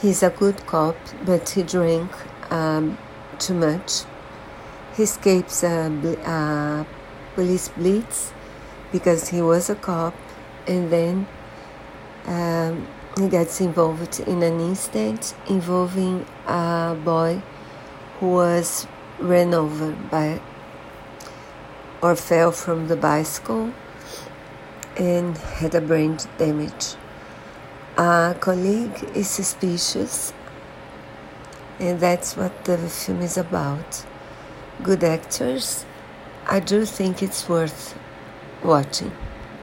He's a good cop, but he drank um, too much. He escapes a, a police blitz because he was a cop, and then um, he gets involved in an incident involving a boy who was ran over by or fell from the bicycle and had a brain damage. A colleague is suspicious, and that's what the film is about. Good actors. I do think it's worth watching.